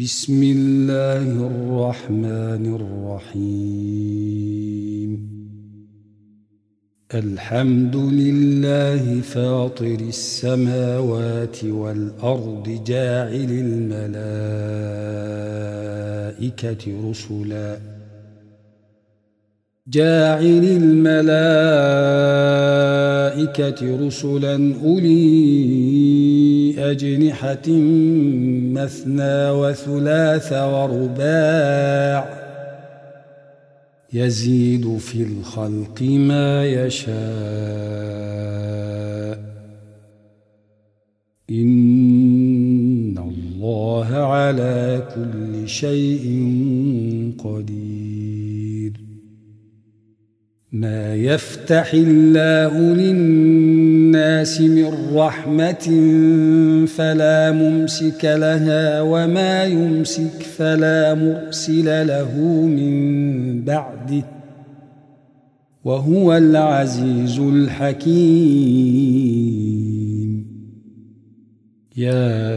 بسم الله الرحمن الرحيم. الحمد لله فاطر السماوات والأرض جاعل الملائكة رسلا. جاعل الملائكة رسلا أولي أجنحة مثنى وثلاث ورباع يزيد في الخلق ما يشاء. إن الله على كل شيء قدير. ما يفتح الله للناس من رحمة فلا ممسك لها وما يمسك فلا مرسل له من بعده وهو العزيز الحكيم. يا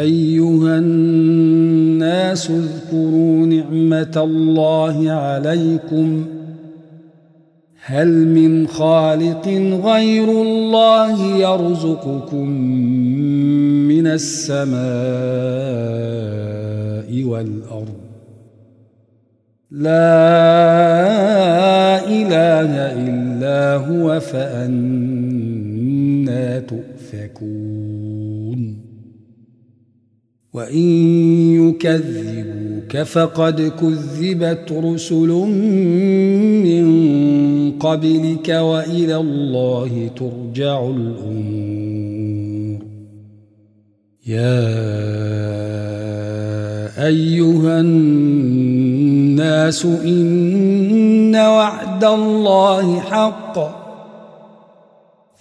أيها الناس اذكروا نعمة الله عليكم هل من خالق غير الله يرزقكم من السماء والأرض؟ لا إله إلا هو فأنا تؤفكون. وإن يكذبوك فقد كذبت رسل من قبلك وإلى الله ترجع الأمور. يا أيها الناس إن وعد الله حق.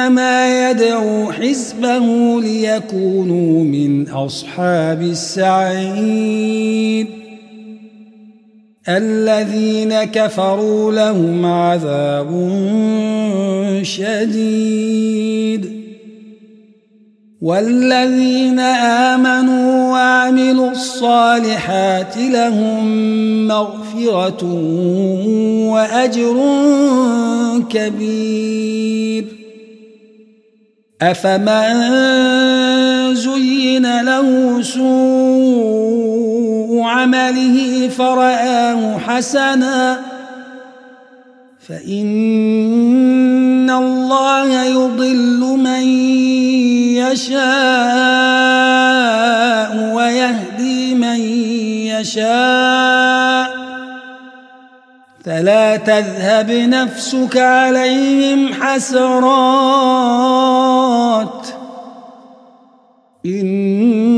إنما يدعو حزبه ليكونوا من أصحاب السعير. الذين كفروا لهم عذاب شديد. والذين آمنوا وعملوا الصالحات لهم مغفرة وأجر كبير. أفمن زين له سوء عمله فرآه حسنا فإن الله يضل من يشاء ويهدي من يشاء فلا تذهب نفسك عليهم حسرات إن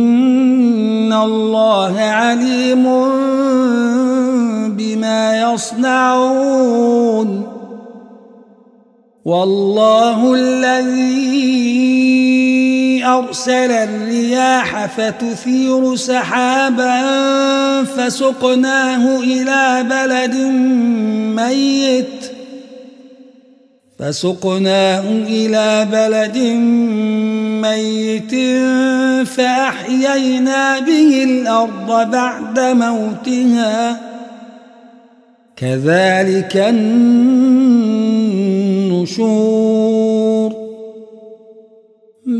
الله عليم بما يصنعون والله الذي أرسل الرياح فتثير سحابا فسقناه إلى بلد ميت فسقناه إلى بلد ميت فأحيينا به الأرض بعد موتها. كذلك النشور.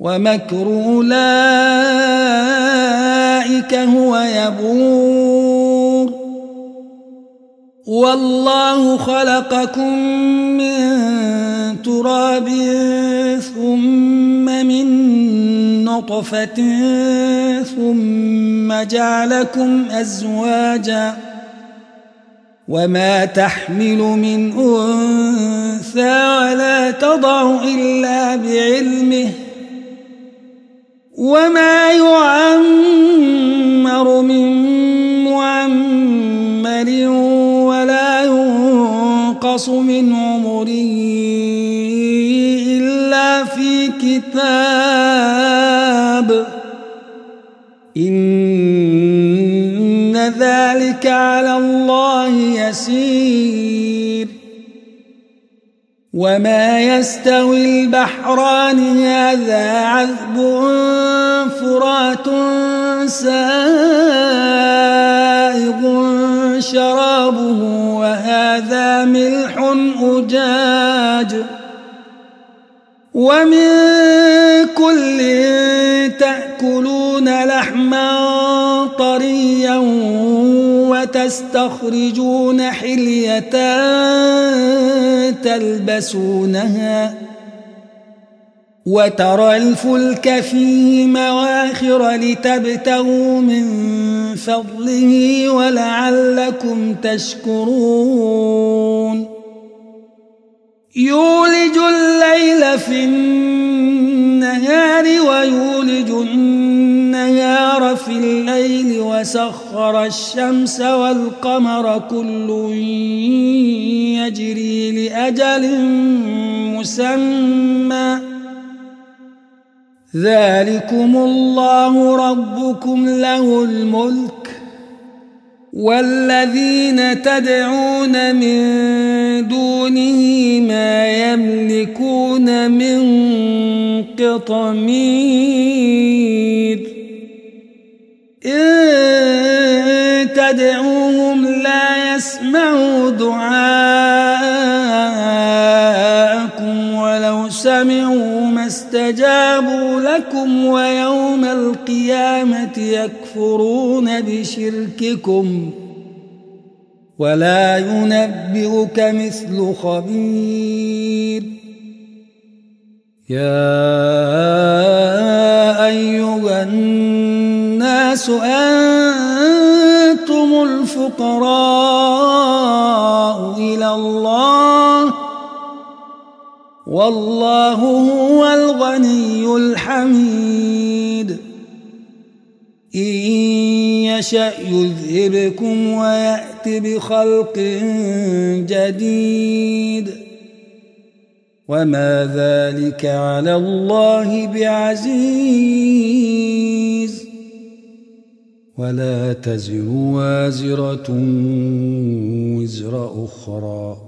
ومكر أولئك هو يبور. والله خلقكم من تراب ثم من نطفة ثم جعلكم أزواجا وما تحمل من أنثى ولا تضع إلا بعلمه وما يعمر من معمر ولا ينقص من عمره إلا في كتاب. إن ذلك على الله يسير. وما يستوي البحران هذا عذب فرات سائغ شرابه وهذا ملح أجاج ومن كل تأكلون لحما طريا وتستخرجون حلية تلبسونها وترى الفلك فيه مواخر لتبتغوا من فضله ولعلكم تشكرون. يولج الليل في النهار ويولج النهار في الليل وسخر الشمس والقمر كل يجري لأجل مسمى. ذلكم الله ربكم له الملك. والذين تدعون من دونه ما يملكون من قطمير. إن تدعوهم استجابوا لكم ويوم القيامة يكفرون بشرككم ولا ينبئك مثل خبير. يا أيها الناس أنتم الفقراء إلى الله والله هو الغني الحميد. إن يشأ يذهبكم ويأت بخلق جديد. وما ذلك على الله بعزيز. ولا تزر وازرة وزر أخرى.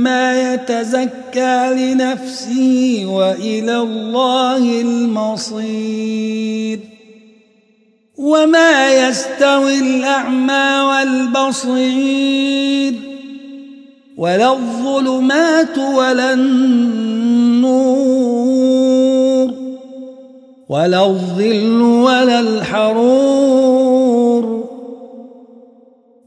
فإنما يتزكى لنفسه وإلى الله المصير. وما يستوي الأعمى والبصير. ولا الظلمات ولا النور. ولا الظل ولا الحرور.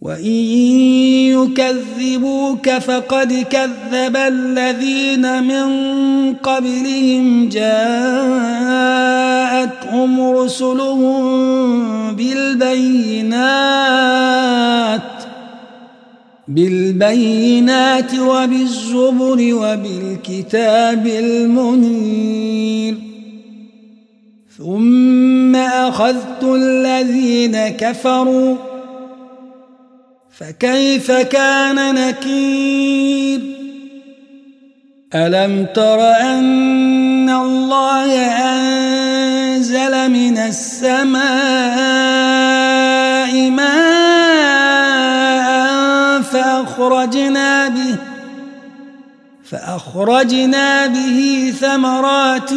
وإن يكذبوك فقد كذب الذين من قبلهم جاءتهم رسلهم بالبينات بالبينات وبالزبر وبالكتاب المنير ثم أخذت الذين كفروا فكيف كان نكير؟ ألم تر أن الله أنزل من السماء ماء فأخرجنا به فأخرجنا به ثمرات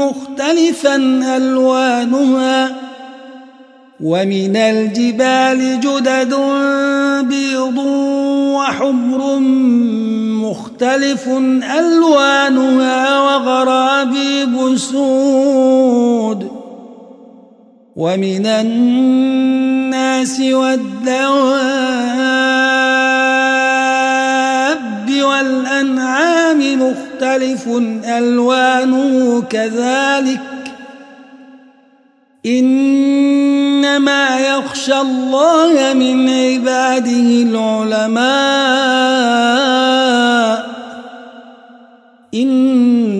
مختلفا ألوانها ومن الجبال جدد بيض وحمر مختلف ألوانها وغرابيب سود. ومن الناس والدواب والأنعام مختلف ألوانه كذلك إنما يخشى الله من عباده العلماء. إن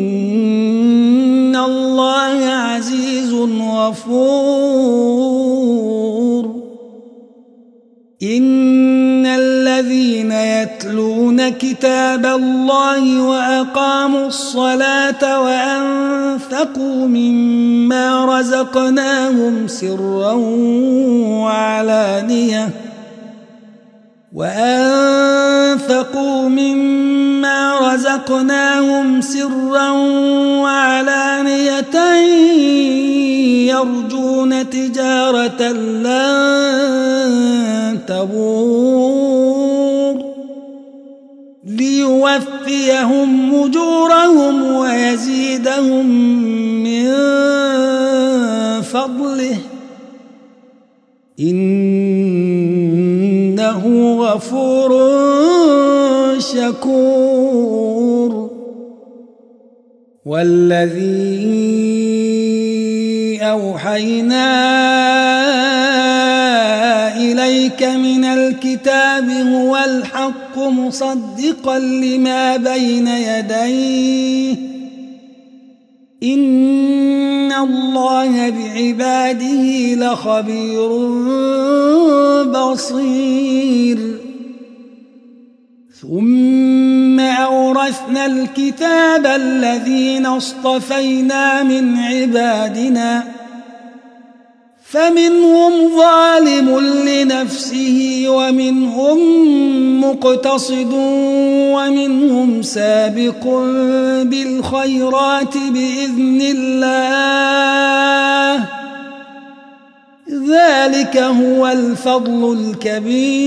الله عزيز غفور. إن الذين يتلون كتاب الله وأقاموا الصلاة وأنفقوا مما رزقناهم سرا وعلانية وأنفقوا مما رزقناهم سرا وعلانية يرجون تجارة لن تبور ليوفيهم أجورهم ويزيدهم من فضله. إنه غفور شكور. والذي أوحينا إليك من الكتاب هو الحق. مصدقا لما بين يديه. إن الله بعباده لخبير بصير. ثم أورثنا الكتاب الذين اصطفينا من عبادنا. فمنهم ظالم لنفسه ومنهم مقتصد ومنهم سابق بالخيرات بإذن الله. ذلك هو الفضل الكبير.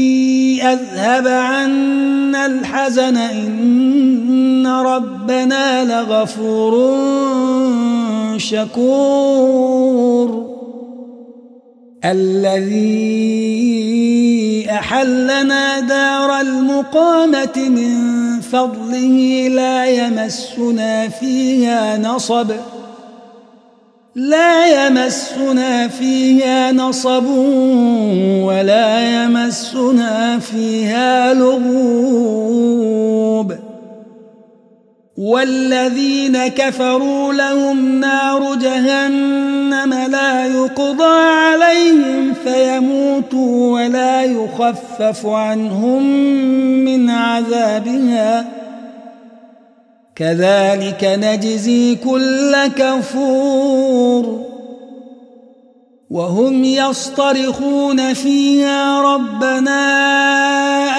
أذهب عنا الحزن إن ربنا لغفور شكور. الذي أحلنا دار المقامة من فضله لا يمسنا فيها نصب. لا يمسنا فيها نصب ولا يمسنا فيها لغوب. والذين كفروا لهم نار جهنم لا يقضى عليهم فيموتوا ولا يخفف عنهم من عذابها. كذلك نجزي كل كفور. وهم يصطرخون فيها ربنا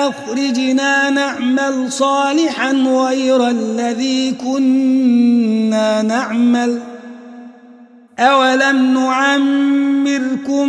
أخرجنا نعمل صالحا غير الذي كنا نعمل. أولم نعمركم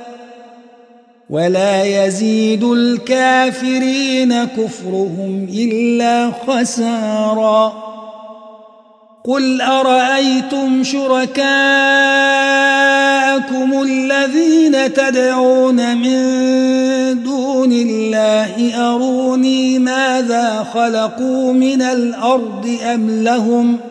ولا يزيد الكافرين كفرهم إلا خسارا. قل أرأيتم شركاءكم الذين تدعون من دون الله؟ أروني ماذا خلقوا من الأرض أم لهم ۖ؟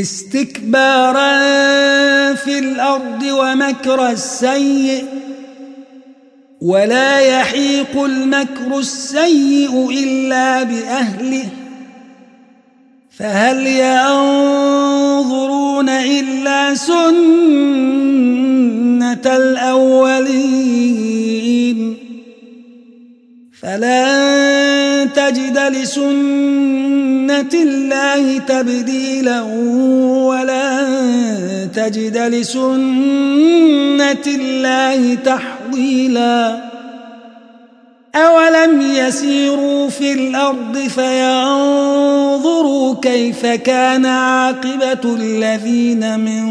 استكبارا في الأرض ومكر السيء ولا يحيق المكر السيء إلا بأهله فهل ينظرون إلا سنة الأولين فلن تجد لسنة الله تبديلا ولن تجد لسنة الله تحويلا. أولم يسيروا في الأرض فينظروا كيف كان عاقبة الذين من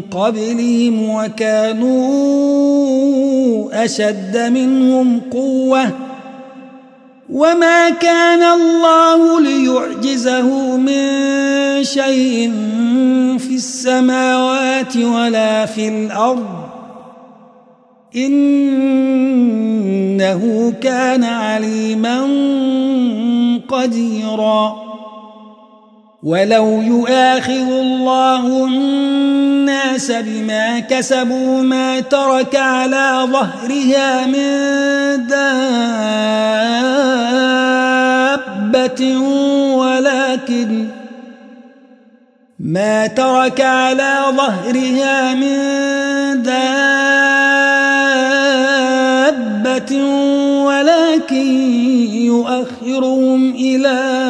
قبلهم وكانوا أشد منهم قوةً وما كان الله ليعجزه من شيء في السماوات ولا في الأرض إنه كان عليما قديرا ولو يؤاخذ الله الناس بما كسبوا ما ترك على ظهرها من دابة ولكن ما ترك على ظهرها من دابة ولكن يؤخرهم إلى